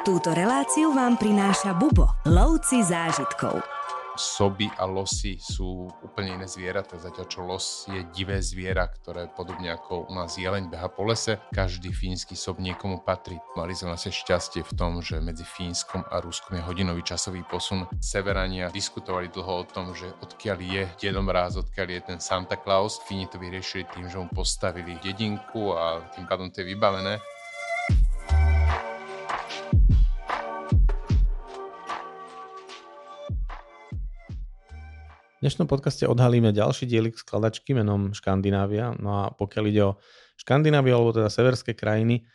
Túto reláciu vám prináša Bubo, lovci zážitkov. Soby a losy sú úplne iné zvieratá, zatiaľ čo los je divé zviera, ktoré podobne ako u nás jeleň beha po lese. Každý fínsky sob niekomu patrí. Mali sme vlastne šťastie v tom, že medzi Fínskom a Ruskom je hodinový časový posun. Severania diskutovali dlho o tom, že odkiaľ je dedom ráz, odkiaľ je ten Santa Claus. Fíni to vyriešili tým, že mu postavili dedinku a tým pádom to je vybavené. V dnešnom podcaste odhalíme ďalší dielik skladačky menom Škandinávia. No a pokiaľ ide o Škandináviu, alebo teda severské krajiny,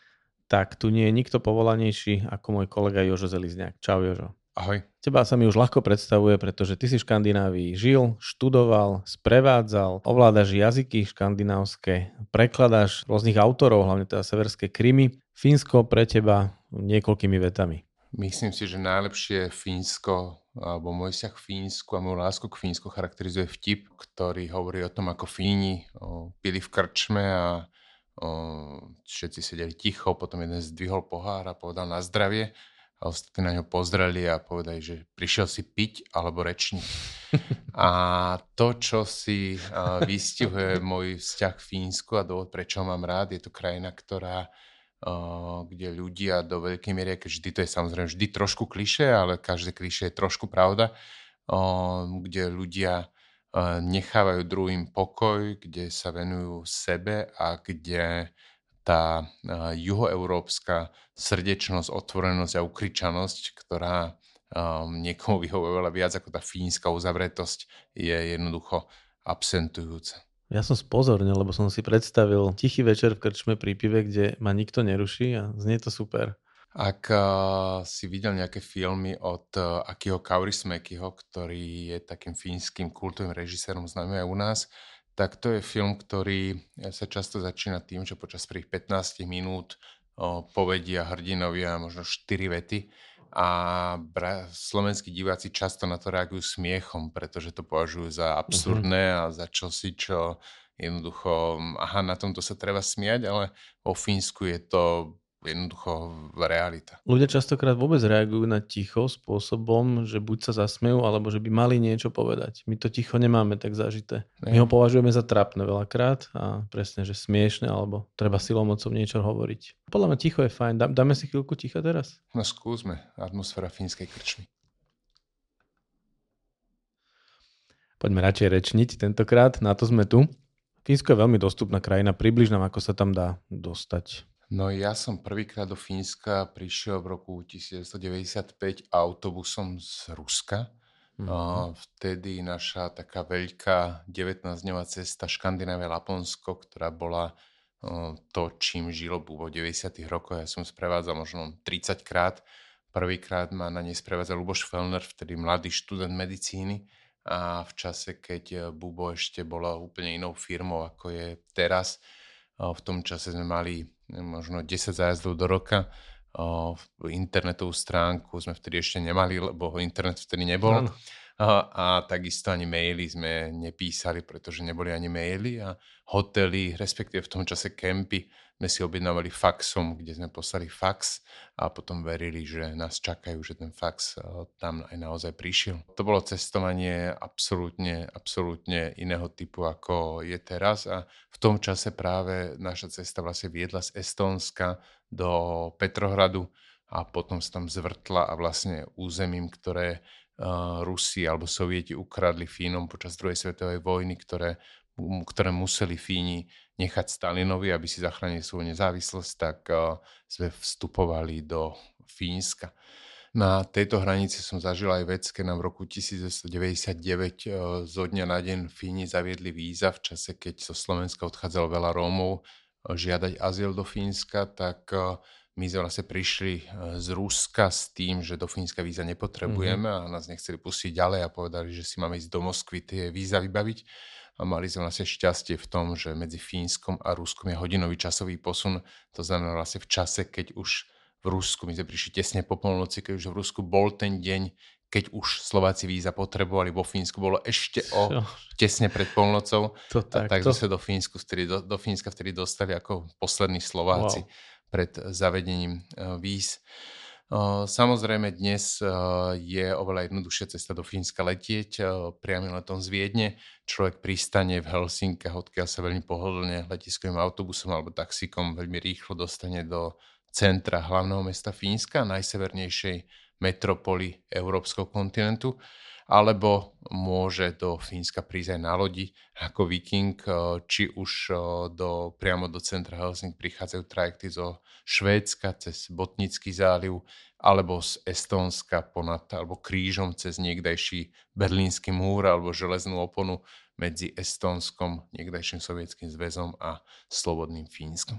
tak tu nie je nikto povolanejší ako môj kolega Jožo Zelizňák. Čau Jožo. Ahoj. Teba sa mi už ľahko predstavuje, pretože ty si v Škandinávii žil, študoval, sprevádzal, ovládaš jazyky škandinávske, prekladáš rôznych autorov, hlavne teda severské krymy. Fínsko pre teba niekoľkými vetami. Myslím si, že najlepšie Fínsko alebo môj vzťah k Fínsku a môj lásku k Fínsku charakterizuje vtip, ktorý hovorí o tom, ako Fíni o, pili v krčme a o, všetci sedeli ticho, potom jeden zdvihol pohár a povedal na zdravie a ostatní na ňo pozreli a povedali, že prišiel si piť alebo rečniť. A to, čo si vystihuje môj vzťah k Fínsku a dôvod, prečo mám rád, je to krajina, ktorá kde ľudia do veľkej miery, vždy to je samozrejme vždy trošku kliše, ale každé kliše je trošku pravda, kde ľudia nechávajú druhým pokoj, kde sa venujú sebe a kde tá juhoeurópska srdečnosť, otvorenosť a ukričanosť, ktorá niekomu vyhovuje veľa viac ako tá fínska uzavretosť, je jednoducho absentujúca. Ja som spozornil, lebo som si predstavil tichý večer v krčme pri pive, kde ma nikto neruší a znie to super. Ak uh, si videl nejaké filmy od uh, Akiho Kaurismäkiho, ktorý je takým fínskym kultovým režisérom známy aj u nás, tak to je film, ktorý sa často začína tým, že počas prvých 15 minút uh, povedia hrdinovia možno 4 vety a bra- slovenskí diváci často na to reagujú smiechom, pretože to považujú za mhm. absurdné mm-hmm. a za čosi, čo jednoducho, aha, na tomto sa treba smiať, ale vo Fínsku je to jednoducho realita. Ľudia častokrát vôbec reagujú na ticho spôsobom, že buď sa zasmejú, alebo že by mali niečo povedať. My to ticho nemáme tak zažité. My ho považujeme za trapné veľakrát a presne, že smiešne, alebo treba silou mocou niečo hovoriť. Podľa mňa ticho je fajn. Dáme si chvíľku ticha teraz? No skúsme. Atmosféra fínskej krčmy. Poďme radšej rečniť tentokrát, na to sme tu. Fínsko je veľmi dostupná krajina, približná, ako sa tam dá dostať. No ja som prvýkrát do Fínska prišiel v roku 1995 autobusom z Ruska. Mm-hmm. Vtedy naša taká veľká 19-dňová cesta Škandinávia Laponsko, ktorá bola to, čím žilo vo 90 rokoch. Ja som sprevádzal možno 30 krát. Prvýkrát ma na nej sprevádzal Luboš Fellner, vtedy mladý študent medicíny a v čase, keď Bubo ešte bola úplne inou firmou, ako je teraz, v tom čase sme mali možno 10 zájazdov do roka. Internetovú stránku sme vtedy ešte nemali, lebo internet vtedy nebol. A, a takisto ani maily sme nepísali, pretože neboli ani maily a hotely, respektíve v tom čase kempy, sme si objednávali faxom, kde sme poslali fax a potom verili, že nás čakajú, že ten fax eh, tam aj naozaj prišiel. To bolo cestovanie absolútne, absolútne iného typu, ako je teraz a v tom čase práve naša cesta vlastne viedla z Estónska do Petrohradu a potom sa tam zvrtla a vlastne územím, ktoré uh, Rusi alebo Sovieti ukradli Fínom počas druhej svetovej vojny, ktoré ktoré museli Fíni nechať Stalinovi, aby si zachránili svoju nezávislosť, tak uh, sme vstupovali do Fínska. Na tejto hranici som zažil aj vec, keď nám v roku 1999 uh, zo dňa na deň Fíni zaviedli víza v čase, keď zo Slovenska odchádzalo veľa Rómov uh, žiadať azyl do Fínska, tak my sme vlastne prišli z Ruska s tým, že do Fínska víza nepotrebujeme mm-hmm. a nás nechceli pustiť ďalej a povedali, že si máme ísť do Moskvy tie víza vybaviť a mali sme vlastne šťastie v tom, že medzi Fínskom a Ruskom je hodinový časový posun. To znamená vlastne v čase, keď už v Rusku, my sme prišli tesne po polnoci, keď už v Rusku bol ten deň, keď už Slováci víza potrebovali, vo Fínsku bolo ešte o tesne pred polnocou. To tak, a tak to... sme do, Fínsku, vtedy, do, do Fínska vtedy dostali ako poslední Slováci wow. pred zavedením uh, víz. Samozrejme dnes je oveľa jednoduchšia cesta do Fínska letieť priamým letom z Viedne. Človek pristane v Helsinkách, odkiaľ sa veľmi pohodlne letiskovým autobusom alebo taxikom veľmi rýchlo dostane do centra hlavného mesta Fínska, najsevernejšej metropoly európskeho kontinentu alebo môže do Fínska prísť aj na lodi ako viking, eh, či už eh, do, priamo do centra Helsing prichádzajú trajekty zo Švédska cez Botnický záliv alebo z Estónska ponad, alebo krížom cez niekdajší Berlínsky múr alebo železnú oponu medzi Estónskom, niekdajším sovietským zväzom a slobodným Fínskom.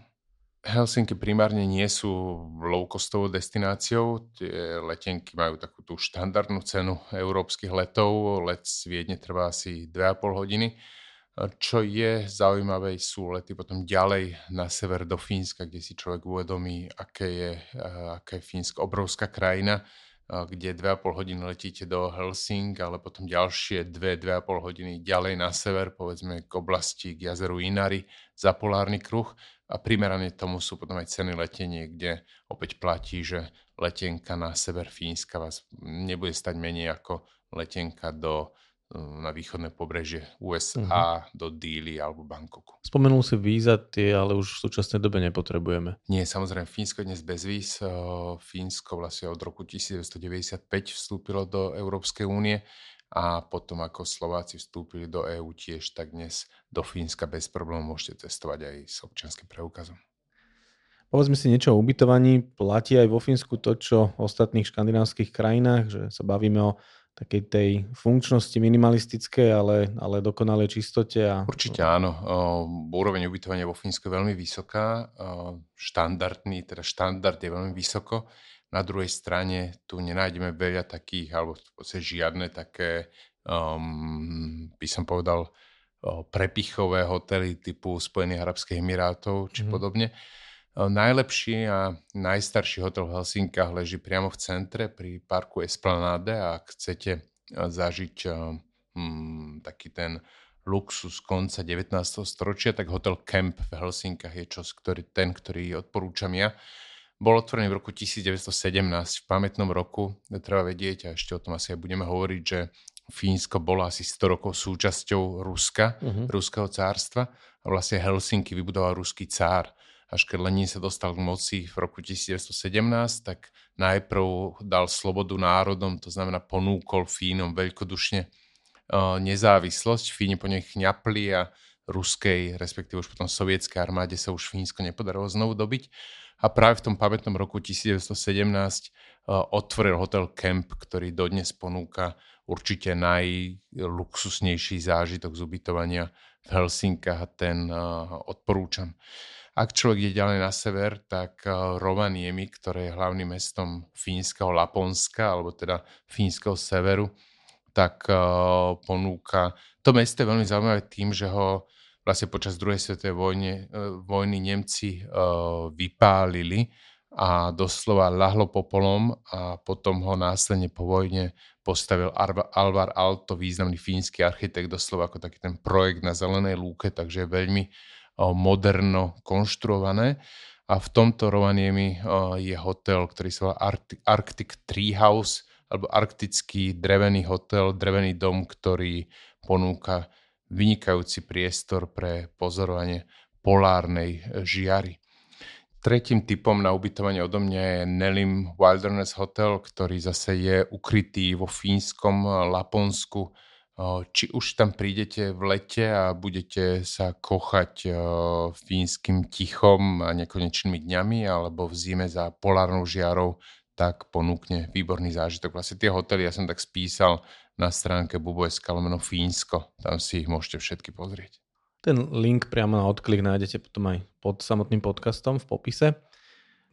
Helsinky primárne nie sú low-costovou destináciou. Tie letenky majú takú tú štandardnú cenu európskych letov. Let z Viedne trvá asi 2,5 hodiny. Čo je zaujímavé, sú lety potom ďalej na sever do Fínska, kde si človek uvedomí, aké je, aká je Fínsko obrovská krajina, kde 2,5 hodiny letíte do Helsing, ale potom ďalšie 2-2,5 hodiny ďalej na sever, povedzme k oblasti, k jazeru Inari, za polárny kruh. A primerane tomu sú potom aj ceny letenie, kde opäť platí, že letenka na sever Fínska vás nebude stať menej ako letenka do, na východné pobrežie USA, uh-huh. Mhm. do Díly alebo Bangkoku. Spomenul si víza, tie ale už v súčasnej dobe nepotrebujeme. Nie, samozrejme, Fínsko je dnes bez víz. Eh, Fínsko vlastne od roku 1995 vstúpilo do Európskej únie a potom ako Slováci vstúpili do EÚ tiež, tak dnes do Fínska bez problémov môžete cestovať aj s občianským preukazom. Povedzme si niečo o ubytovaní. Platí aj vo Fínsku to, čo v ostatných škandinávskych krajinách, že sa bavíme o takej tej funkčnosti minimalistickej, ale, ale dokonalej čistote. A... Určite áno. úroveň ubytovania vo Fínsku je veľmi vysoká. štandardný, teda štandard je veľmi vysoko. Na druhej strane tu nenájdeme veľa takých, alebo v podstate žiadne také, um, by som povedal, prepichové hotely typu Spojených Arabských Emirátov či mm. podobne. Najlepší a najstarší hotel v Helsinkách leží priamo v centre pri parku Esplanade a ak chcete zažiť um, taký ten luxus konca 19. storočia, tak hotel Camp v Helsinkách je čas, ktorý, ten, ktorý odporúčam ja. Bol otvorený v roku 1917 v pamätnom roku. Treba vedieť, a ešte o tom asi aj budeme hovoriť, že Fínsko bolo asi 100 rokov súčasťou Ruska, uh-huh. Ruského cárstva a vlastne Helsinky vybudoval ruský cár. Až keď Lenin sa dostal k moci v roku 1917, tak najprv dal slobodu národom, to znamená ponúkol Fínom veľkodušne uh, nezávislosť. Fíni po nej chňapli a ruskej, respektíve už potom sovietskej armáde sa už Fínsko nepodarilo znovu dobiť a práve v tom pamätnom roku 1917 uh, otvoril hotel Camp, ktorý dodnes ponúka určite najluxusnejší zážitok z ubytovania v Helsinkách a ten uh, odporúčam. Ak človek ide ďalej na sever, tak uh, Rovaniemi, ktoré je hlavným mestom fínskeho Laponska, alebo teda fínskeho severu, tak uh, ponúka... To mesto je veľmi zaujímavé tým, že ho vlastne počas druhej svetovej vojne, e, vojny Nemci vypálili a doslova lahlo popolom a potom ho následne po vojne postavil Alvar Alto, významný fínsky architekt, doslova ako taký ten projekt na zelenej lúke, takže je veľmi moderno konštruované. A v tomto Rovaniemi je hotel, ktorý sa volá Arctic, Arctic Treehouse, alebo arktický drevený hotel, drevený dom, ktorý ponúka vynikajúci priestor pre pozorovanie polárnej e, žiary. Tretím typom na ubytovanie odo mňa je Nelim Wilderness Hotel, ktorý zase je ukrytý vo fínskom e, Laponsku. Či už tam prídete v lete a budete sa kochať fínskym tichom a nekonečnými dňami, alebo v zime za polárnou žiarou, tak ponúkne výborný zážitok. Vlastne tie hotely, ja som tak spísal, na stránke bubo.sk lomeno Fínsko. Tam si ich môžete všetky pozrieť. Ten link priamo na odklik nájdete potom aj pod samotným podcastom v popise.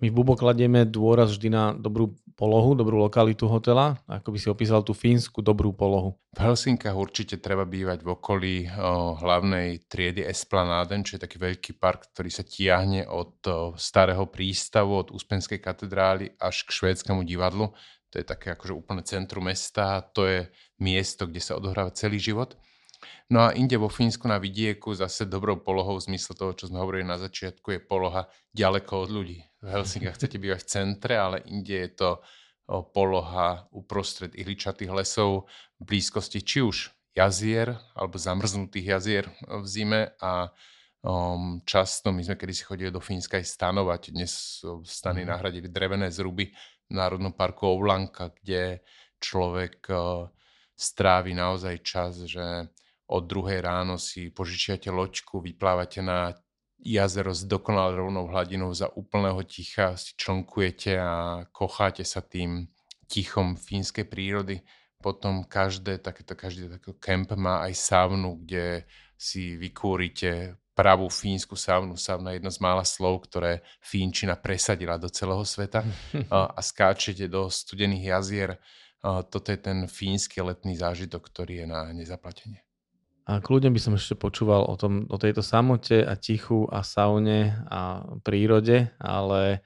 My v Bubo kladieme dôraz vždy na dobrú polohu, dobrú lokalitu hotela, ako by si opísal tú fínsku dobrú polohu. V Helsinkách určite treba bývať v okolí o, hlavnej triedy Esplanaden, čo je taký veľký park, ktorý sa tiahne od o, starého prístavu, od Úspenskej katedrály až k švédskému divadlu. To je také akože úplne centrum mesta, to je miesto, kde sa odohráva celý život. No a inde vo Fínsku na vidieku zase dobrou polohou v zmysle toho, čo sme hovorili na začiatku, je poloha ďaleko od ľudí. V Helsinkách chcete bývať v centre, ale inde je to poloha uprostred ihličatých lesov v blízkosti či už jazier alebo zamrznutých jazier v zime a um, často my sme kedysi chodili do Fínska aj stanovať. Dnes stany mm. nahradili drevené zruby v Národnom parku Oulanka, kde človek uh, strávi naozaj čas, že od druhej ráno si požičiate loďku, vyplávate na jazero s dokonale rovnou hladinou za úplného ticha, si člnkujete a kocháte sa tým tichom fínskej prírody. Potom každé takéto, každý taký kemp má aj saunu, kde si vykúrite pravú fínsku saunu. Sauna je jedno z mála slov, ktoré Fínčina presadila do celého sveta a skáčete do studených jazier. Toto je ten fínsky letný zážitok, ktorý je na nezaplatenie. A kľudne by som ešte počúval o, tom, o tejto samote a tichu a saune a prírode, ale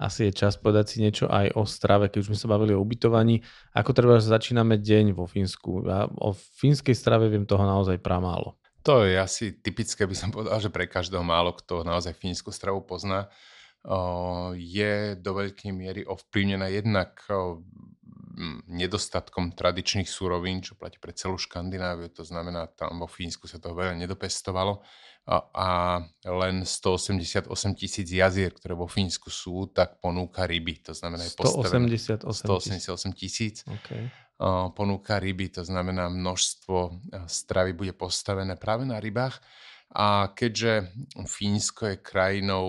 asi je čas povedať si niečo aj o strave, keď už sme sa bavili o ubytovaní. Ako treba začíname deň vo Fínsku? Ja o fínskej strave viem toho naozaj pramálo. To je asi typické, by som povedal, že pre každého málo, kto naozaj fínsku stravu pozná, je do veľkej miery ovplyvnená jednak nedostatkom tradičných súrovín, čo platí pre celú Škandináviu, to znamená, tam vo Fínsku sa toho veľa nedopestovalo a, a len 188 tisíc jazier, ktoré vo Fínsku sú, tak ponúka ryby, to znamená je 188 tisíc. Okay. Ponúka ryby, to znamená množstvo stravy bude postavené práve na rybách. A keďže Fínsko je krajinou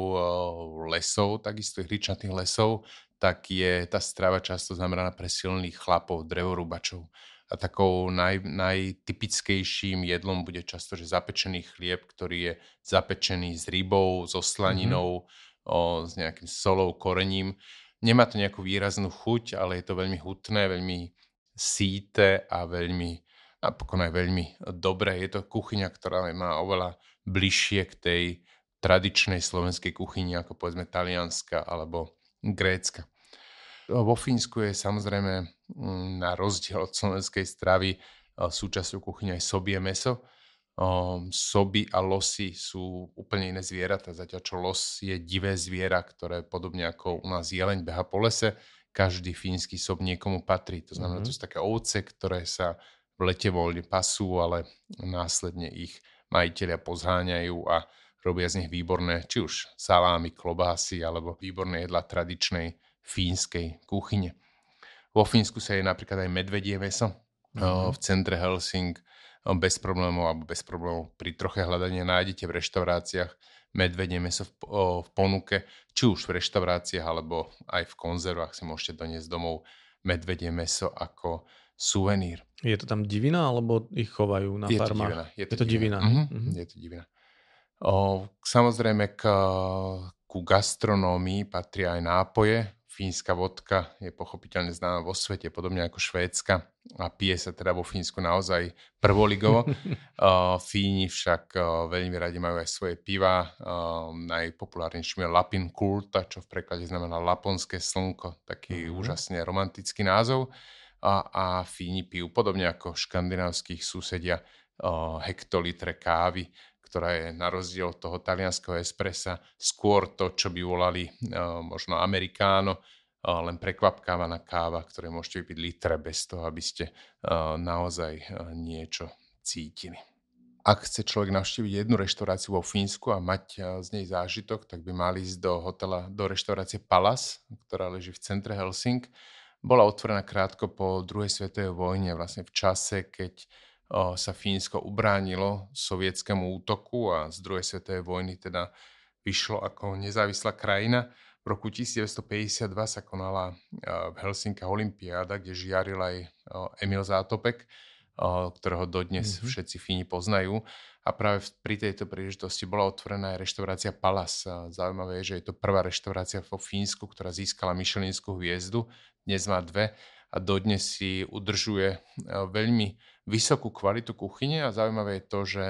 lesov, takisto hričnatých lesov, tak je tá strava často zameraná pre silných chlapov, drevorúbačov. A takou naj, najtypickejším jedlom bude často, že zapečený chlieb, ktorý je zapečený s rybou, so slaninou, mm-hmm. o, s nejakým solou, korením. Nemá to nejakú výraznú chuť, ale je to veľmi hutné, veľmi síte a veľmi, napokon aj veľmi dobré. Je to kuchyňa, ktorá má oveľa bližšie k tej tradičnej slovenskej kuchyni, ako povedzme talianska alebo Grécka. Vo Fínsku je samozrejme mm, na rozdiel od slovenskej stravy súčasťou kuchyne aj sobie meso. Soby a losy sú úplne iné zvieratá, zatiaľ čo los je divé zviera, ktoré podobne ako u nás jeleň beha po lese, každý fínsky sob niekomu patrí. To znamená, mm-hmm. to sú také ovce, ktoré sa v lete voľne pasú, ale následne ich majiteľia pozháňajú a robia z nich výborné, či už salámy, klobásy alebo výborné jedla tradičnej fínskej kuchyne. Vo Fínsku sa je napríklad aj medvedie meso. Mm-hmm. V centre Helsing bez problémov alebo bez problémov pri troche hľadania nájdete v reštauráciách medvedie meso v, v ponuke, či už v reštauráciách alebo aj v konzervách si môžete doniesť domov medvedie meso ako suvenír. Je to tam divina, alebo ich chovajú na je farmách? To divina, je to, je to divina. divina. Mm-hmm. Mm-hmm. Je to divina. O, samozrejme k, ku gastronómii patria aj nápoje. Fínska vodka je pochopiteľne známa vo svete, podobne ako švédska a pije sa teda vo Fínsku naozaj prvoligovo. Fíni však veľmi radi majú aj svoje piva. Najpopulárnejším je Lapin Kulta, čo v preklade znamená Laponské slnko, taký uh-huh. úžasne romantický názov. A, a Fíni pijú podobne ako škandinávskych susedia hektolitre kávy ktorá je na rozdiel od toho talianského espressa skôr to, čo by volali možno amerikáno, len prekvapkávaná káva, ktoré môžete vypiť litre bez toho, aby ste naozaj niečo cítili. Ak chce človek navštíviť jednu reštauráciu vo Fínsku a mať z nej zážitok, tak by mali ísť do hotela, do reštaurácie Palace, ktorá leží v centre Helsing. Bola otvorená krátko po druhej svetovej vojne, vlastne v čase, keď sa Fínsko ubránilo sovietskému útoku a z druhej svetovej vojny teda vyšlo ako nezávislá krajina. V roku 1952 sa konala v Helsinkách Olympiáda, kde žiaril aj Emil Zátopek, ktorého dodnes mm-hmm. všetci Fíni poznajú. A práve pri tejto príležitosti bola otvorená aj reštaurácia Palace. Zaujímavé je, že je to prvá reštaurácia vo Fínsku, ktorá získala Michelinskú hviezdu. Dnes má dve a dodnes si udržuje veľmi vysokú kvalitu kuchyne a zaujímavé je to, že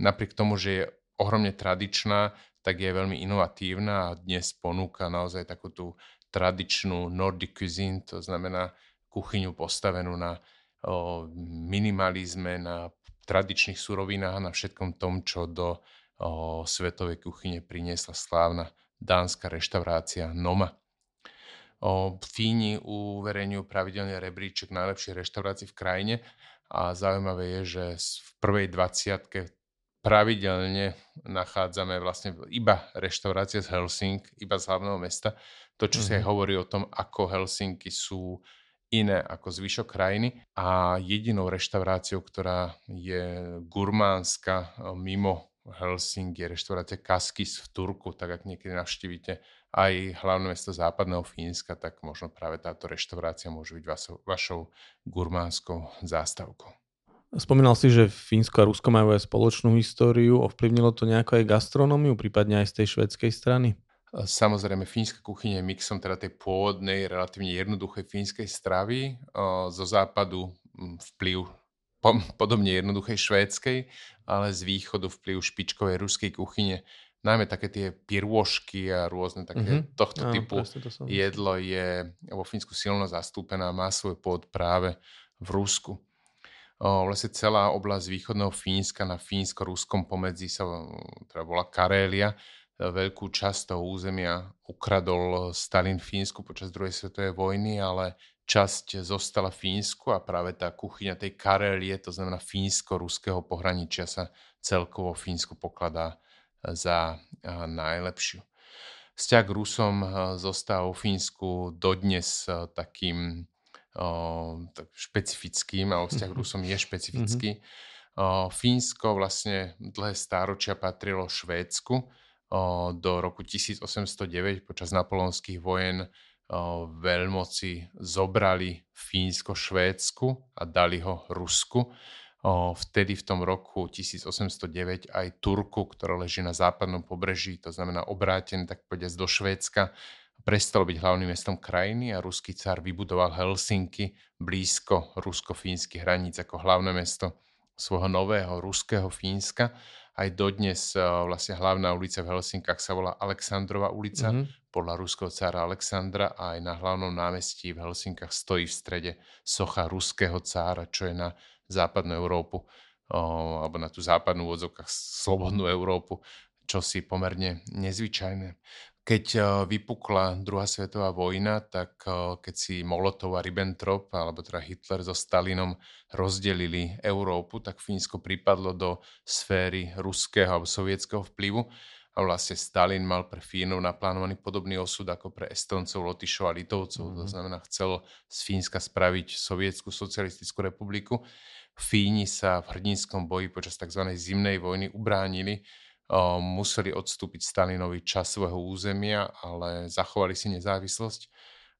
napriek tomu, že je ohromne tradičná, tak je veľmi inovatívna a dnes ponúka naozaj takú tú tradičnú Nordic cuisine, to znamená kuchyňu postavenú na minimalizme, na tradičných surovinách a na všetkom tom, čo do o, svetovej kuchyne priniesla slávna dánska reštaurácia Noma. O, Fíni uverejňujú pravidelne rebríček najlepších reštaurácií v krajine a zaujímavé je, že v prvej 20 pravidelne nachádzame vlastne iba reštaurácie z Helsing, iba z hlavného mesta. To, čo mm-hmm. si aj mhm. hovorí o tom, ako Helsinky sú iné ako zvyšok krajiny a jedinou reštauráciou, ktorá je gurmánska mimo Helsinki, je reštaurácia Kaskis v Turku, tak ak niekedy navštívite aj hlavné mesto západného Fínska, tak možno práve táto reštaurácia môže byť vašou, vašou gurmánskou zástavkou. Spomínal si, že Fínsko a Rusko majú aj spoločnú históriu. Ovplyvnilo to nejako aj gastronómiu, prípadne aj z tej švedskej strany? Samozrejme, fínska kuchyňa je mixom teda tej pôvodnej, relatívne jednoduchej fínskej stravy. Zo západu vplyv podobne jednoduchej švédskej, ale z východu vplyv špičkovej ruskej kuchyne. Najmä také tie pirôžky a rôzne také mm-hmm. tohto Áno, typu to jedlo je vo Fínsku silno zastúpené a má svoj pôd práve v Rusku. O, vlastne celá oblasť východného Fínska na fínsko-ruskom pomedzi sa teda bola Karélia. Veľkú časť toho územia ukradol Stalin Fínsku počas druhej svetovej vojny, ale časť zostala Fínsku a práve tá kuchyňa tej Karelie, to znamená fínsko-ruského pohraničia sa celkovo Fínsku pokladá e, za e, najlepšiu. Vzťah k Rusom e, zostáva vo Fínsku dodnes takým tak špecifickým a vzťah k Rusom je špecifický. Fínsko vlastne dlhé stáročia patrilo Švédsku. Do roku 1809 počas napoleonských vojen veľmoci zobrali Fínsko Švédsku a dali ho Rusku. Vtedy v tom roku 1809 aj Turku, ktorá leží na západnom pobreží, to znamená obrátený tak povediať do Švédska, prestalo byť hlavným mestom krajiny a ruský car vybudoval Helsinky blízko rusko-fínskych hraníc ako hlavné mesto svojho nového ruského Fínska. Aj dodnes vlastne hlavná ulica v Helsinkách sa volá Aleksandrova ulica. Mm-hmm podľa ruského cára Alexandra a aj na hlavnom námestí v Helsinkách stojí v strede socha ruského cára, čo je na západnú Európu alebo na tú západnú vodzovkách slobodnú Európu, čo si pomerne nezvyčajné. Keď vypukla druhá svetová vojna, tak keď si Molotov a Ribbentrop, alebo teda Hitler so Stalinom rozdelili Európu, tak Fínsko pripadlo do sféry ruského alebo sovietského vplyvu a vlastne Stalin mal pre Fínov naplánovaný podobný osud ako pre Estoncov, Lotyšov a Litovcov. Mm-hmm. To mhm. znamená, chcel z Fínska spraviť sovietskú socialistickú republiku. Fíni sa v hrdinskom boji počas tzv. zimnej vojny ubránili, museli odstúpiť Stalinovi čas svojho územia, ale zachovali si nezávislosť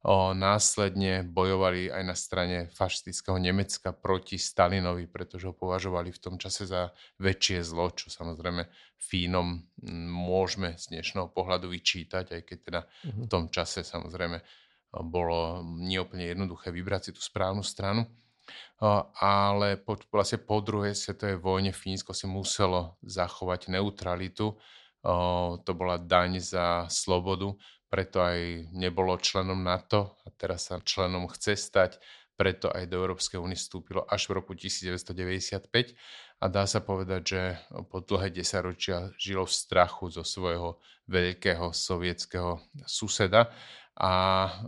o, následne bojovali aj na strane fašistického Nemecka proti Stalinovi, pretože ho považovali v tom čase za väčšie zlo, čo samozrejme Fínom môžeme z dnešného pohľadu vyčítať, aj keď teda v mhm. tom čase samozrejme bolo neúplne jednoduché vybrať si tú správnu stranu. Ale po, vlastne po druhej svetovej vojne Fínsko si muselo zachovať neutralitu. To bola daň za slobodu, preto aj nebolo členom NATO a teraz sa členom chce stať, preto aj do Európskej únie vstúpilo až v roku 1995 a dá sa povedať, že po dlhé desaťročia žilo v strachu zo svojho veľkého sovietského suseda a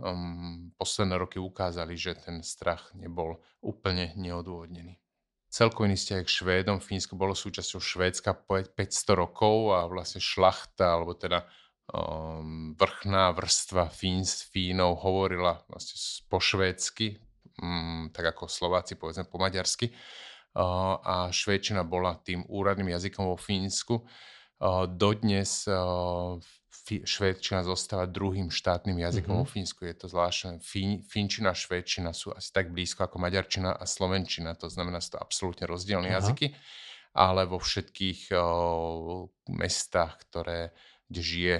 um, posledné roky ukázali, že ten strach nebol úplne neodôvodnený. Celkový vzťah k Švédom, Fínsko bolo súčasťou Švédska 500 rokov a vlastne šlachta, alebo teda um, vrchná vrstva Fín, Fínov hovorila vlastne po švédsky, um, tak ako Slováci povedzme po maďarsky. Uh, a švédčina bola tým úradným jazykom vo Fínsku. Uh, dodnes uh, švédčina zostáva druhým štátnym jazykom mm-hmm. vo Fínsku. Je to zvláštne. Fín, fínčina a švédčina sú asi tak blízko ako maďarčina a slovenčina. To znamená, že to absolútne rozdielne Aha. jazyky. Ale vo všetkých uh, mestách, ktoré kde žije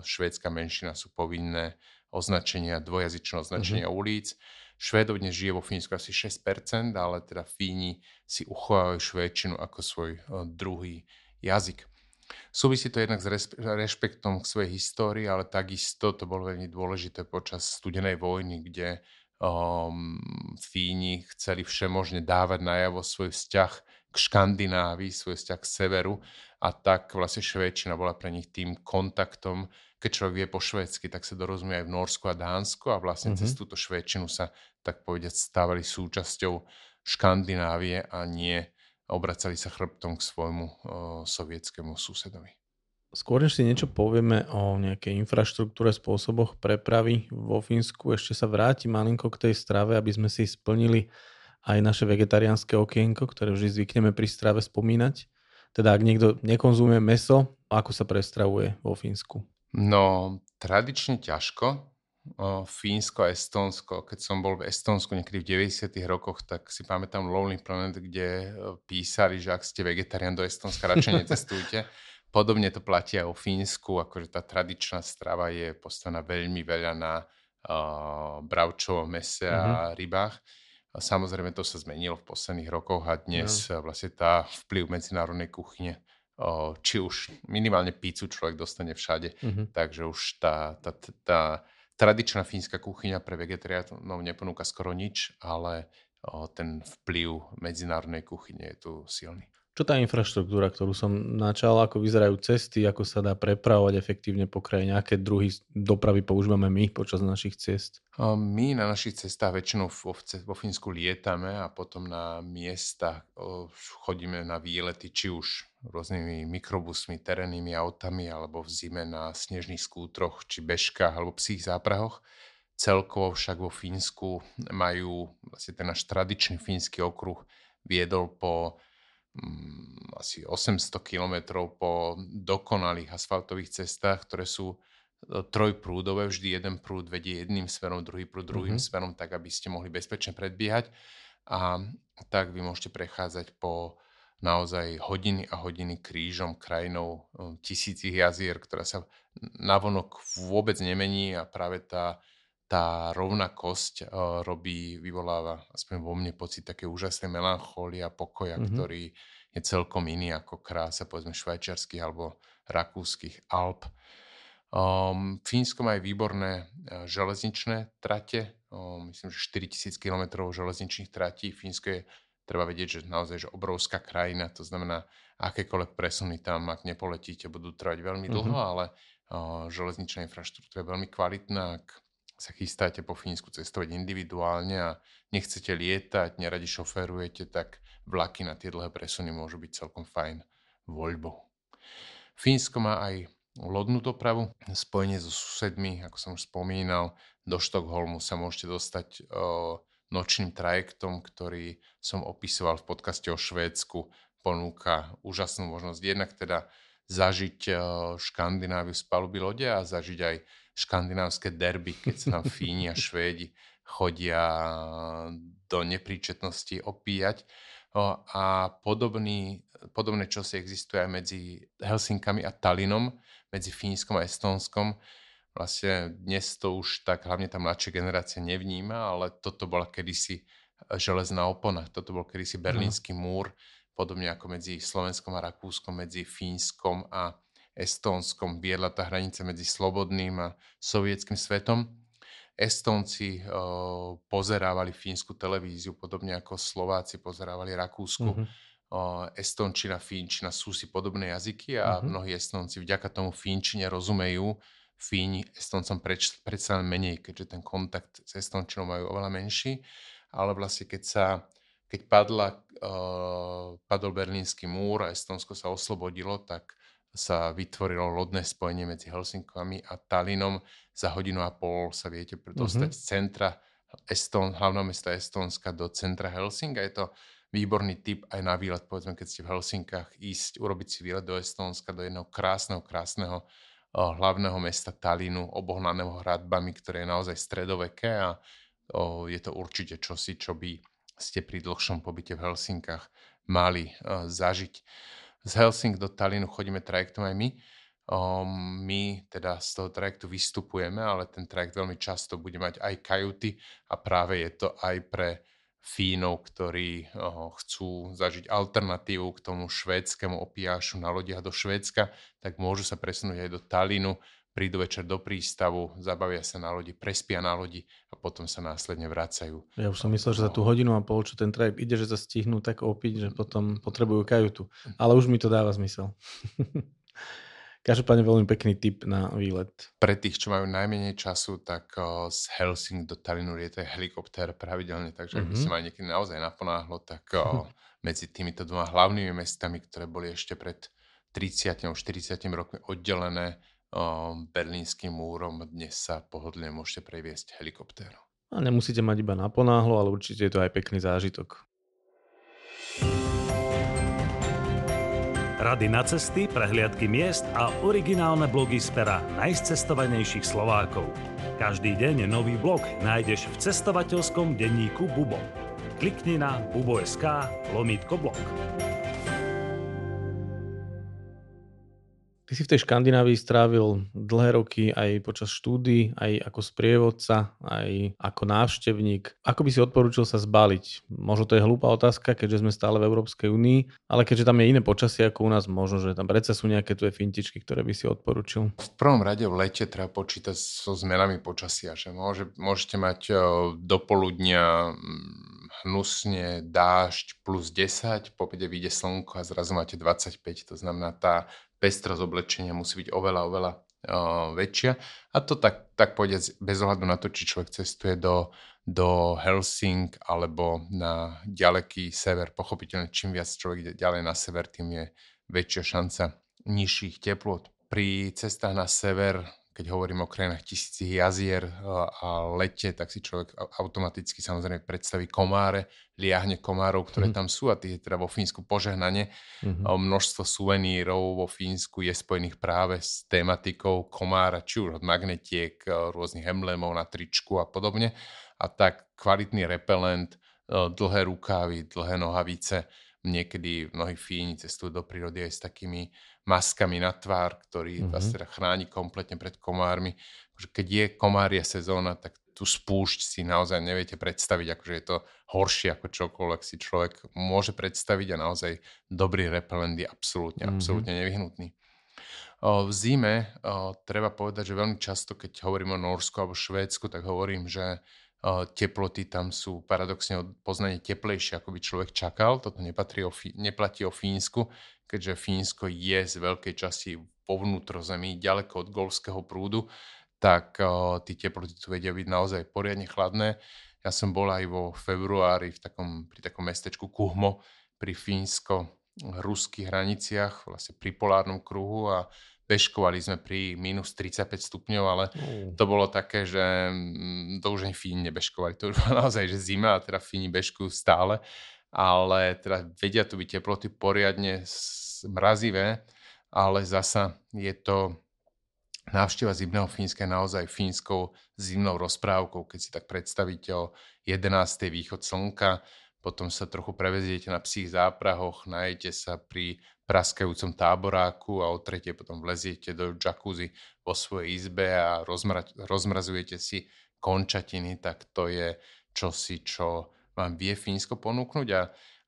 švédska menšina, sú povinné označenia, dvojazyčné označenia mm-hmm. ulic. Švédov dnes žije vo Fínsku asi 6%, ale teda Fíni si uchovávajú švédčinu ako svoj druhý jazyk. Súvisí to jednak s rešpektom k svojej histórii, ale takisto to bolo veľmi dôležité počas studenej vojny, kde um, Fíni chceli všemožne dávať najavo svoj vzťah k Škandinávii, svoj vzťah k severu a tak vlastne Švédčina bola pre nich tým kontaktom. Keď človek vie po švédsky, tak sa dorozumie aj v Norsku a Dánsku a vlastne mm-hmm. cez túto Švédčinu sa tak povedať stávali súčasťou Škandinávie a nie obracali sa chrbtom k svojmu o, sovietskému susedovi. Skôr než si niečo povieme o nejakej infraštruktúre, spôsoboch prepravy vo Fínsku, ešte sa vráti malinko k tej strave, aby sme si splnili aj naše vegetariánske okienko, ktoré vždy zvykneme pri strave spomínať. Teda ak niekto nekonzumuje meso, ako sa prestravuje vo Fínsku? No, tradične ťažko. Fínsko a Estónsko. Keď som bol v Estónsku niekedy v 90 rokoch, tak si pamätám Lonely Planet, kde písali, že ak ste vegetarián do Estónska, radšej netestujte. Podobne to platí aj o Fínsku, akože tá tradičná strava je postavená veľmi veľa na uh, bravčovom mese mm-hmm. a mhm. rybách. A samozrejme to sa zmenilo v posledných rokoch a dnes no. vlastne tá vplyv medzinárodnej kuchyne, či už minimálne pícu človek dostane všade, mm-hmm. takže už tá, tá, tá, tá tradičná fínska kuchyňa pre vegetariánov neponúka skoro nič, ale ten vplyv medzinárodnej kuchyne je tu silný. Čo tá infraštruktúra, ktorú som načal, ako vyzerajú cesty, ako sa dá prepravovať efektívne po krajine, aké druhy dopravy používame my počas našich cest? My na našich cestách väčšinou vo, vo Fínsku lietame a potom na miesta chodíme na výlety, či už rôznymi mikrobusmi, terénnymi autami, alebo v zime na snežných skútroch, či bežkách, alebo psích záprahoch. Celkovo však vo Fínsku majú vlastne ten náš tradičný fínsky okruh viedol po asi 800 kilometrov po dokonalých asfaltových cestách, ktoré sú e, trojprúdové, vždy jeden prúd vedie jedným smerom, druhý prúd druhým mm-hmm. smerom, tak aby ste mohli bezpečne predbiehať. A tak vy môžete prechádzať po naozaj hodiny a hodiny krížom krajinou e, tisícich jazier, ktorá sa navonok vôbec nemení a práve tá tá rovnakosť uh, robí, vyvoláva aspoň vo mne pocit také úžasnej melanchólie a pokoja, mm-hmm. ktorý je celkom iný ako krása povedzme švajčiarských alebo rakúskych Alp. Um, Fínsko má aj výborné uh, železničné trate, um, myslím, že 4000 km železničných tratí. Fínsko je, treba vedieť, že naozaj že obrovská krajina, to znamená, akékoľvek presuny tam, ak nepoletíte, budú trvať veľmi dlho, mm-hmm. ale uh, železničná infraštruktúra je veľmi kvalitná. Ak sa chystáte po Fínsku cestovať individuálne a nechcete lietať, neradi šoferujete, tak vlaky na tie dlhé presuny môžu byť celkom fajn voľbou. Fínsko má aj lodnú dopravu, spojenie so susedmi, ako som už spomínal, do Štokholmu sa môžete dostať o, nočným trajektom, ktorý som opisoval v podcaste o Švédsku. Ponúka úžasnú možnosť jednak teda zažiť Škandináviu z paluby lode a zažiť aj škandinávske derby, keď sa tam Fíni a Švédi chodia do nepríčetnosti opíjať. A podobný, podobné čosi existuje aj medzi Helsinkami a Tallinom, medzi Fínskom a Estónskom. Vlastne dnes to už tak hlavne tá mladšia generácia nevníma, ale toto bola kedysi železná opona, toto bol kedysi berlínsky múr, podobne ako medzi Slovenskom a Rakúskom, medzi Fínskom a Estónskom viedla tá hranica medzi slobodným a sovietským svetom. Estónci uh, pozerávali fínsku televíziu, podobne ako Slováci pozerávali Rakúsku. Uh-huh. Uh, Estončina, Fínčina sú si podobné jazyky a uh-huh. mnohí Estonci vďaka tomu Fínčine rozumejú. Fíni Estoncom preč, predsa len menej, keďže ten kontakt s Estončinou majú oveľa menší. Ale vlastne keď sa keď padla, uh, padol berlínsky múr a Estonsko sa oslobodilo, tak sa vytvorilo lodné spojenie medzi Helsinkami a Tallinom. Za hodinu a pol sa viete dostať mm-hmm. z centra Eston, hlavného mesta Estónska do centra Helsinga. Je to výborný typ aj na výlet, povedzme, keď ste v Helsinkách, ísť, urobiť si výlet do Estónska, do jedného krásneho, krásneho uh, hlavného mesta Talinu, obohnaného hradbami, ktoré je naozaj stredoveké a uh, je to určite čosi, čo by ste pri dlhšom pobyte v Helsinkách mali uh, zažiť z Helsing do Talinu chodíme trajektom aj my. Um, my teda z toho trajektu vystupujeme, ale ten trajekt veľmi často bude mať aj kajuty a práve je to aj pre Fínov, ktorí uh, chcú zažiť alternatívu k tomu švédskému opiášu na lodiach do Švédska, tak môžu sa presunúť aj do Talinu, prídu večer do prístavu, zabavia sa na lodi, prespia na lodi a potom sa následne vracajú. Ja už som myslel, že za tú hodinu a pol, čo ten trajekt ide, že sa stihnú tak opiť, že potom potrebujú kajutu. Ale už mi to dáva zmysel. Každopádne veľmi pekný tip na výlet. Pre tých, čo majú najmenej času, tak z Helsing do Tallinnu je to helikoptér pravidelne, takže mm-hmm. ak by si mhm. mali niekedy naozaj naponáhlo, tak medzi týmito dvoma hlavnými mestami, ktoré boli ešte pred 30 40 rokmi oddelené berlínskym múrom, dnes sa pohodlne môžete previesť helikoptérom. A nemusíte mať iba naponáhlo, ale určite je to aj pekný zážitok. Rady na cesty, prehliadky miest a originálne blogy z pera najcestovanejších Slovákov. Každý deň nový blog nájdeš v cestovateľskom denníku Bubo. Klikni na bubo.sk lomítko blog. Ty si v tej Škandinávii strávil dlhé roky aj počas štúdy, aj ako sprievodca, aj ako návštevník. Ako by si odporúčil sa zbaliť? Možno to je hlúpa otázka, keďže sme stále v Európskej únii, ale keďže tam je iné počasie ako u nás, možno, že tam predsa sú nejaké tvoje fintičky, ktoré by si odporúčil. V prvom rade v lete treba počítať so zmenami počasia, že môže, môžete mať do poludnia mm, hnusne dážď plus 10, po vyjde slnko a zrazu máte 25, to znamená tá pestrosť oblečenia musí byť oveľa, oveľa uh, väčšia. A to tak, tak povedať bez ohľadu na to, či človek cestuje do, do Helsing alebo na ďaleký sever. Pochopiteľne, čím viac človek ide ďalej na sever, tým je väčšia šanca nižších teplot. Pri cestách na sever keď hovorím o krajinách tisícich jazier a lete, tak si človek automaticky samozrejme predstaví komáre, liahne komárov, ktoré mm-hmm. tam sú a tie teda vo Fínsku požehnanie. Mm-hmm. Množstvo suvenírov vo Fínsku je spojených práve s tematikou komára, či už od magnetiek, rôznych emblémov na tričku a podobne. A tak kvalitný repelent, dlhé rukávy, dlhé nohavice, niekedy mnohí Fíni cestujú do prírody aj s takými maskami na tvár, ktorý mm-hmm. vás teda chráni kompletne pred komármi. Keď je komária sezóna, tak tú spúšť si naozaj neviete predstaviť, akože je to horšie ako čokoľvek si človek môže predstaviť a naozaj dobrý repelent je absolútne, mm-hmm. absolútne nevyhnutný. V zime treba povedať, že veľmi často, keď hovorím o Norsku alebo Švédsku, tak hovorím, že teploty tam sú paradoxne o poznanie teplejšie, ako by človek čakal. Toto nepatrí o, neplatí o Fínsku, keďže Fínsko je z veľkej časti vo vnútrozemí, ďaleko od golfského prúdu, tak tie teploty tu vedia byť naozaj poriadne chladné. Ja som bol aj vo februári v takom, pri takom mestečku Kuhmo pri fínsko-ruských hraniciach, vlastne pri polárnom kruhu a bežkovali sme pri minus 35 stupňov, ale mm. to bolo také, že mm, to už ani Fíni nebežkovali. To už bolo naozaj, že zima a teda Fíni bežkujú stále ale teda vedia tu byť teploty poriadne mrazivé, ale zasa je to návšteva zimného Fínska je naozaj fínskou zimnou rozprávkou, keď si tak predstavíte o 11. východ slnka, potom sa trochu preveziete na psích záprahoch, najete sa pri praskajúcom táboráku a o tretie potom vleziete do jacuzzi vo svojej izbe a rozmra- rozmrazujete si končatiny, tak to je čosi, čo vám vie Fínsko ponúknuť a,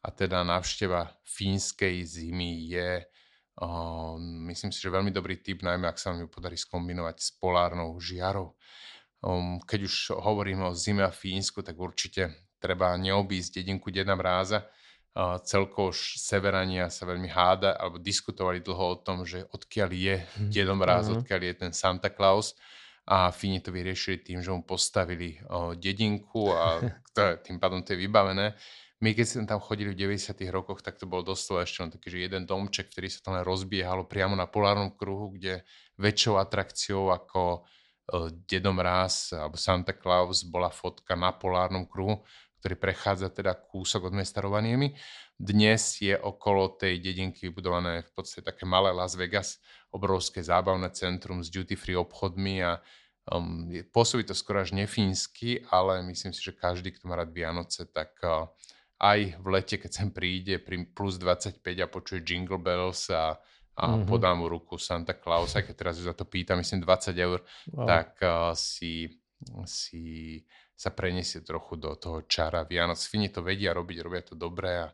a teda návšteva fínskej zimy je uh, myslím si, že veľmi dobrý typ, najmä ak sa vám ju podarí skombinovať s polárnou žiarou. Um, keď už hovorím o zime a Fínsku, tak určite treba neobísť dedinku Deda Mráza. Celkovo severania sa veľmi háda alebo diskutovali dlho o tom, že odkiaľ je hm, Dedo Mráz, mm-hmm. odkiaľ je ten Santa Claus a Fíni to vyriešili tým, že mu postavili o, dedinku a tým pádom to je vybavené. My keď sme tam chodili v 90 rokoch, tak to bol doslova ešte len taký, že jeden domček, ktorý sa tam rozbiehalo priamo na polárnom kruhu, kde väčšou atrakciou ako Dedo Mráz alebo Santa Claus bola fotka na polárnom kruhu, ktorý prechádza teda kúsok od mesta Rovaniemi. Dnes je okolo tej dedinky vybudované v podstate také malé Las Vegas, obrovské zábavné centrum s duty free obchodmi a um, pôsobí to skoro až nefínsky, ale myslím si, že každý, kto má rád Vianoce, tak uh, aj v lete, keď sem príde pri plus 25 a počuje Jingle Bells a, a mm-hmm. podá mu ruku Santa Claus, aj keď teraz za to pýta, myslím 20 eur, wow. tak uh, si, si sa preniesie trochu do toho čara Vianoc. Fini to vedia robiť, robia to dobre a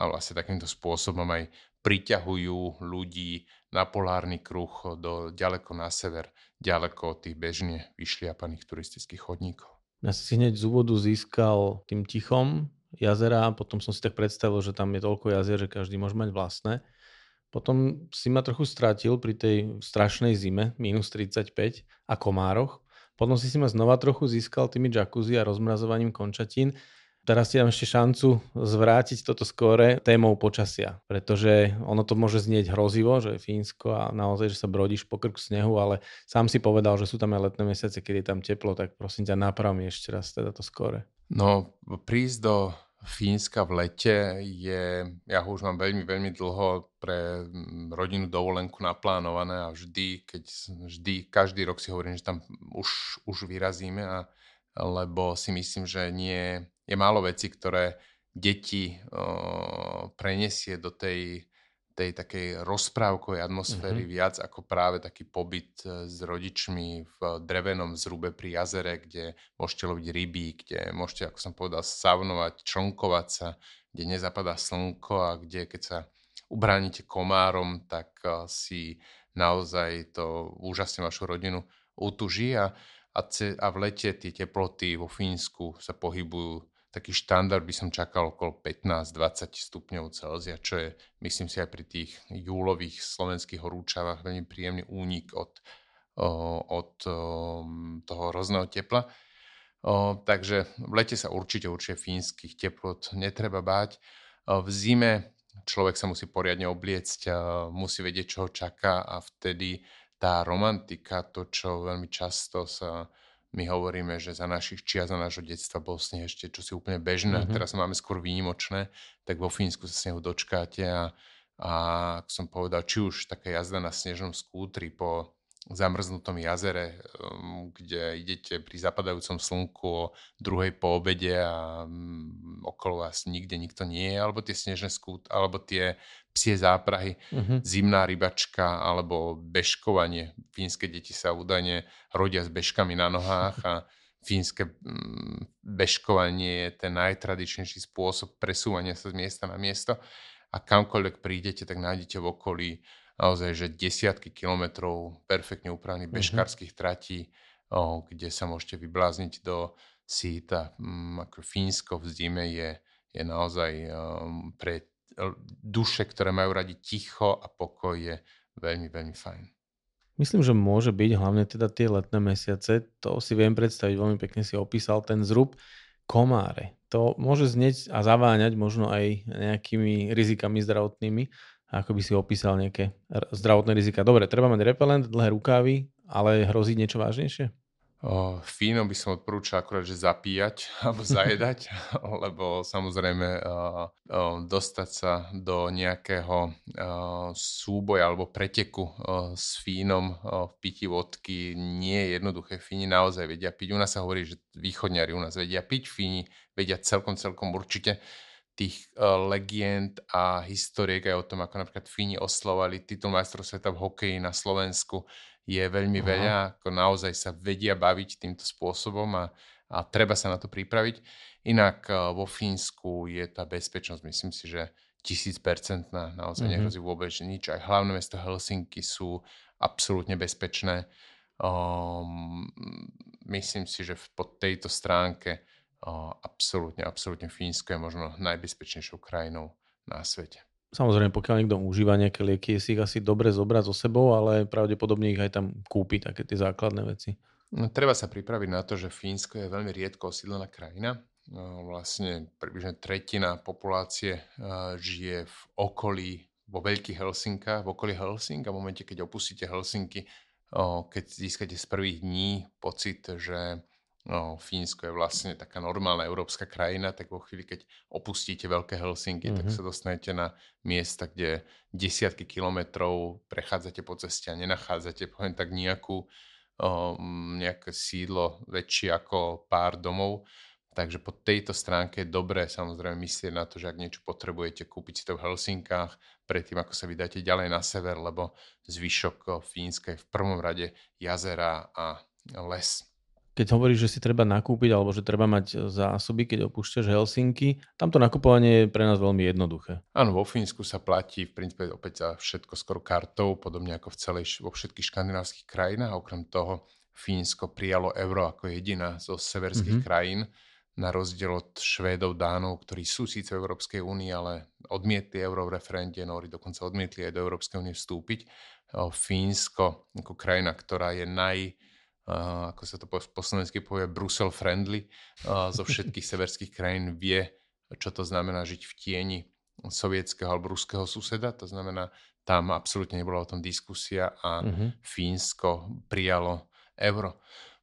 a vlastne takýmto spôsobom aj priťahujú ľudí na polárny kruh do ďaleko na sever, ďaleko od tých bežne vyšliapaných turistických chodníkov. Ja si hneď z úvodu získal tým tichom jazera, potom som si tak predstavil, že tam je toľko jazier, že každý môže mať vlastné. Potom si ma trochu strátil pri tej strašnej zime, minus 35 a komároch. Potom si si ma znova trochu získal tými jacuzzi a rozmrazovaním končatín. Teraz ti dám ešte šancu zvrátiť toto skore témou počasia, pretože ono to môže znieť hrozivo, že je Fínsko a naozaj, že sa brodíš po krku snehu, ale sám si povedal, že sú tam aj letné mesiace, keď je tam teplo, tak prosím ťa, naprav mi ešte raz teda to skore. No, prísť do Fínska v lete je, ja ho už mám veľmi, veľmi dlho pre mm, rodinu dovolenku naplánované a vždy, keď vždy, každý rok si hovorím, že tam už, už vyrazíme, a, lebo si myslím, že nie, je málo vecí, ktoré deti o, prenesie do tej tej takej rozprávkovej atmosféry mm-hmm. viac ako práve taký pobyt e, s rodičmi v drevenom zrube pri jazere, kde môžete loviť ryby, kde môžete, ako som povedal, savnovať, člnkovať sa, kde nezapadá slnko a kde keď sa ubránite komárom, tak e, si naozaj to úžasne vašu rodinu utuží a, a, ce, a v lete tie teploty vo Fínsku sa pohybujú taký štandard by som čakal okolo 15-20 stupňov Celzia, čo je, myslím si, aj pri tých júlových slovenských horúčavách veľmi príjemný únik od, od toho hrozného tepla. Takže v lete sa určite, určite fínskych teplot netreba báť. V zime človek sa musí poriadne obliecť, musí vedieť, čo ho čaká a vtedy tá romantika, to, čo veľmi často sa my hovoríme, že za našich čia, za nášho detstva bol sneh ešte čosi úplne bežné, mm-hmm. teraz máme skôr výnimočné, tak vo Fínsku sa snehu dočkáte a, a ako som povedal, či už taká jazda na snežnom skútri po zamrznutom jazere, um, kde idete pri zapadajúcom slnku o druhej po obede a um, okolo vás nikde nikto nie je, alebo tie snežné skút, alebo tie psie záprahy, uh-huh. zimná rybačka alebo bežkovanie. Fínske deti sa údajne rodia s bežkami na nohách a fínske um, bežkovanie je ten najtradičnejší spôsob presúvania sa z miesta na miesto a kamkoľvek prídete, tak nájdete v okolí naozaj, že desiatky kilometrov perfektne upravených mm-hmm. bežkárskych tratí, o, kde sa môžete vyblázniť do síta. Mm, ako Fínsko v zime je, je naozaj um, pre duše, ktoré majú radi ticho a pokoj, je veľmi, veľmi fajn. Myslím, že môže byť, hlavne teda tie letné mesiace, to si viem predstaviť, veľmi pekne si opísal ten zrub, komáre. To môže znieť a zaváňať možno aj nejakými rizikami zdravotnými, ako by si opísal nejaké zdravotné rizika. Dobre, treba mať repelent, dlhé rukávy, ale hrozí niečo vážnejšie? O, Fínom by som odporúčal akorát, že zapíjať alebo zajedať, lebo samozrejme dostať sa do nejakého súboja alebo preteku s Fínom v pití vodky nie je jednoduché. Fíni naozaj vedia piť. U nás sa hovorí, že východňari u nás vedia piť, Fíni vedia celkom, celkom určite tých uh, legend a historiek aj o tom, ako napríklad Fíni oslovali titul majstrov sveta v hokeji na Slovensku, je veľmi Aha. veľa, ako naozaj sa vedia baviť týmto spôsobom a, a treba sa na to pripraviť. Inak uh, vo Fínsku je tá bezpečnosť, myslím si, že tisícpercentná, naozaj mm-hmm. nehrozí vôbec nič. Aj hlavné mesto Helsinky sú absolútne bezpečné. Um, myslím si, že po tejto stránke absolútne, absolútne Fínsko je možno najbezpečnejšou krajinou na svete. Samozrejme, pokiaľ niekto užíva nejaké lieky, je si ich asi dobre zobrať so sebou, ale pravdepodobne ich aj tam kúpi, také tie základné veci. No, treba sa pripraviť na to, že Fínsko je veľmi riedko osídlená krajina. No, vlastne približne tretina populácie žije v okolí, vo veľkých Helsinkách, v okolí Helsing a v momente, keď opustíte Helsinky, keď získate z prvých dní pocit, že no, Fínsko je vlastne taká normálna európska krajina, tak vo chvíli, keď opustíte veľké Helsinky, mm-hmm. tak mhm. sa dostanete na miesta, kde desiatky kilometrov prechádzate po ceste a nenachádzate, poviem tak, nejakú, um, nejaké sídlo väčšie ako pár domov. Takže po tejto stránke je dobré samozrejme myslieť na to, že ak niečo potrebujete, kúpiť si to v Helsinkách, predtým ako sa vydáte ďalej na sever, lebo zvyšok Fínska je v prvom rade jazera a les. Keď hovoríš, že si treba nakúpiť alebo že treba mať zásoby, keď opúšťaš Helsinky, tamto nakupovanie je pre nás veľmi jednoduché. Áno, vo Fínsku sa platí v princípe opäť za všetko skoro kartou, podobne ako v celej, vo všetkých škandinávskych krajinách. Okrem toho Fínsko prijalo euro ako jediná zo severských mm-hmm. krajín, na rozdiel od Švédov, Dánov, ktorí sú síce v Európskej únii, ale odmietli euro v referende, Nóri dokonca odmietli aj do Európskej únie vstúpiť. Fínsko ako krajina, ktorá je naj uh, ako sa to po, po slovensky povie, Brusel friendly uh, zo všetkých severských krajín vie, čo to znamená žiť v tieni sovietského alebo ruského suseda. To znamená, tam absolútne nebola o tom diskusia a uh-huh. Fínsko prijalo euro.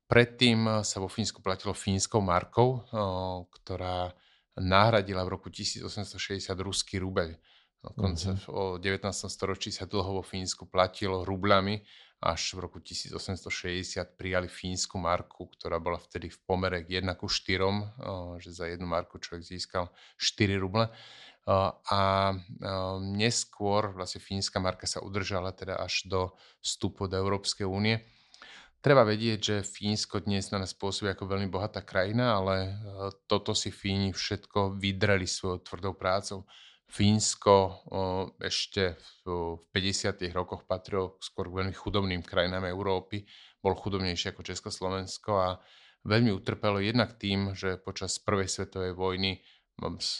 Predtým sa vo Fínsku platilo fínskou markou, uh, ktorá nahradila v roku 1860 ruský rubeľ. Dokonca uh-huh. o 19. storočí sa dlho vo Fínsku platilo rubľami až v roku 1860 prijali fínsku marku, ktorá bola vtedy v pomere 1 ku 4, že za jednu marku človek získal 4 ruble. A neskôr vlastne fínska marka sa udržala teda až do vstupu do Európskej únie. Treba vedieť, že Fínsko dnes na nás pôsobí ako veľmi bohatá krajina, ale toto si Fíni všetko vydreli svojou tvrdou prácou. Fínsko ešte v 50. rokoch patrilo skôr k veľmi chudobným krajinám Európy, bol chudobnejší ako Československo a veľmi utrpelo jednak tým, že počas prvej svetovej vojny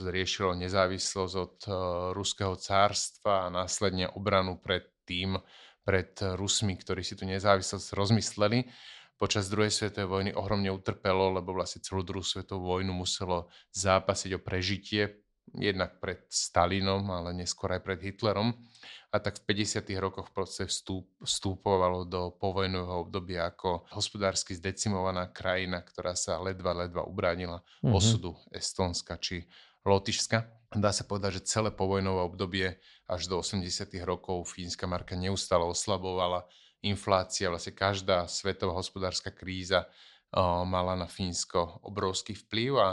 riešilo nezávislosť od ruského cárstva a následne obranu pred tým, pred Rusmi, ktorí si tu nezávislosť rozmysleli. Počas druhej svetovej vojny ohromne utrpelo, lebo vlastne celú druhú svetovú vojnu muselo zápasiť o prežitie jednak pred Stalinom, ale neskôr aj pred Hitlerom. A tak v 50. rokoch proste vstúp, vstúpovalo do povojnového obdobia ako hospodársky zdecimovaná krajina, ktorá sa ledva, ledva ubránila mm-hmm. osudu Estónska či Lotyšska. Dá sa povedať, že celé povojnové obdobie až do 80. rokov fínska marka neustále oslabovala. Inflácia, vlastne každá svetová hospodárska kríza uh, mala na Fínsko obrovský vplyv a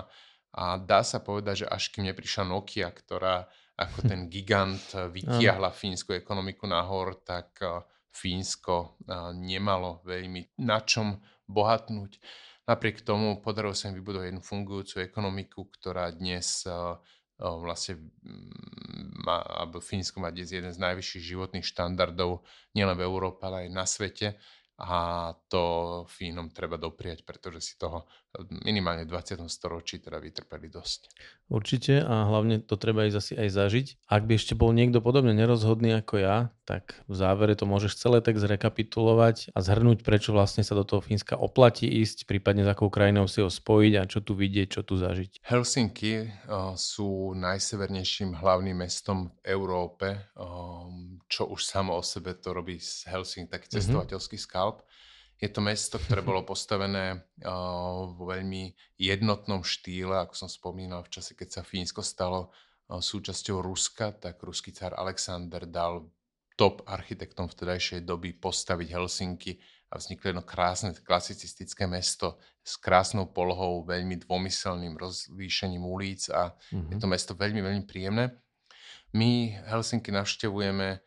a dá sa povedať, že až kým neprišla Nokia, ktorá ako ten gigant eh, vytiahla fínsku ekonomiku nahor, tak eh, Fínsko eh, nemalo veľmi na čom bohatnúť. Napriek tomu podarilo sa im vybudovať jednu fungujúcu ekonomiku, ktorá dnes vlastne mm, má, alebo Fínsko má dnes jeden z najvyšších životných štandardov nielen v Európe, ale aj na svete a to Fínom treba dopriať, pretože si toho minimálne v 20. storočí teda vytrpeli dosť. Určite a hlavne to treba ísť asi aj zažiť. Ak by ešte bol niekto podobne nerozhodný ako ja, tak v závere to môžeš celé tak zrekapitulovať a zhrnúť, prečo vlastne sa do toho Fínska oplatí ísť, prípadne s akou krajinou si ho spojiť a čo tu vidieť, čo tu zažiť. Helsinky uh, sú najsevernejším hlavným mestom v Európe, um, čo už samo o sebe to robí z Helsinki taký mhm. cestovateľský mm-hmm. skalp. Je to mesto, ktoré bolo postavené uh, vo veľmi jednotnom štýle, ako som spomínal v čase, keď sa Fínsko stalo uh, súčasťou Ruska, tak ruský car Alexander dal top architektom vtedajšej doby postaviť Helsinky a vzniklo jedno krásne klasicistické mesto s krásnou polohou, veľmi dvomyselným rozlíšením ulic a mm-hmm. je to mesto veľmi, veľmi príjemné. My Helsinky navštevujeme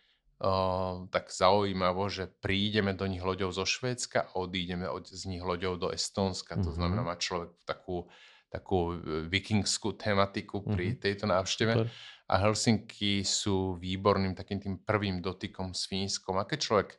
tak zaujímavo, že prídeme do nich loďou zo Švédska a odídeme od, z nich loďou do Estónska. Mm-hmm. To mhm. znamená, má človek takú, takú e, vikingskú tematiku pri mm-hmm. tejto návšteve. Super. A Helsinky sú výborným takým tým prvým dotykom s Fínskom. A keď človek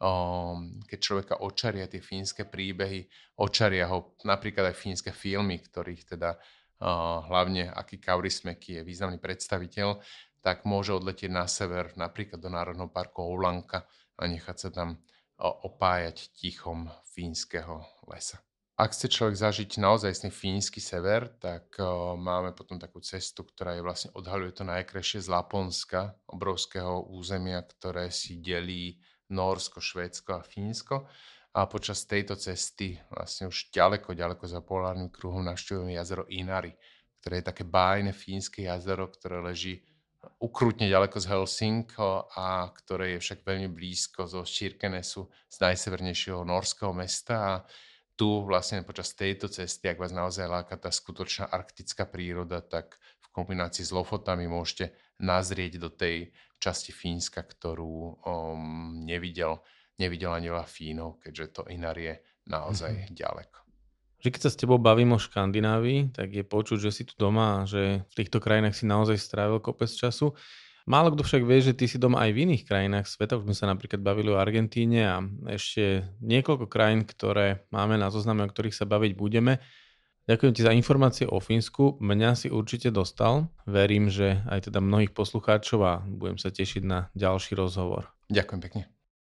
um, keď človeka očaria tie fínske príbehy, očaria ho napríklad aj fínske filmy, ktorých teda uh, hlavne Aki Kaurismäki je významný predstaviteľ, tak môže odletieť na sever, napríklad do Národného parku Oulanka a nechať sa tam opájať tichom fínskeho lesa. Ak chce človek zažiť naozaj fínsky sever, tak máme potom takú cestu, ktorá je vlastne odhaľuje to najkrajšie z Laponska, obrovského územia, ktoré si delí Norsko, Švédsko a Fínsko. A počas tejto cesty vlastne už ďaleko, ďaleko za polárnym kruhom navštevujeme jazero Inari, ktoré je také bájne fínske jazero, ktoré leží ukrutne ďaleko z Helsinko a ktoré je však veľmi blízko zo Širkenesu, z najsevernejšieho norského mesta a tu vlastne počas tejto cesty, ak vás naozaj láka tá skutočná arktická príroda, tak v kombinácii s Lofotami môžete nazrieť do tej časti Fínska, ktorú um, nevidel, nevidel ani veľa Fínov, keďže to Inar je naozaj mm-hmm. ďaleko. Že keď sa s tebou bavím o Škandinávii, tak je počuť, že si tu doma a že v týchto krajinách si naozaj strávil kopec času. Málo kto však vie, že ty si doma aj v iných krajinách sveta. Už sme sa napríklad bavili o Argentíne a ešte niekoľko krajín, ktoré máme na zozname, o ktorých sa baviť budeme. Ďakujem ti za informácie o Fínsku. Mňa si určite dostal. Verím, že aj teda mnohých poslucháčov a budem sa tešiť na ďalší rozhovor. Ďakujem pekne.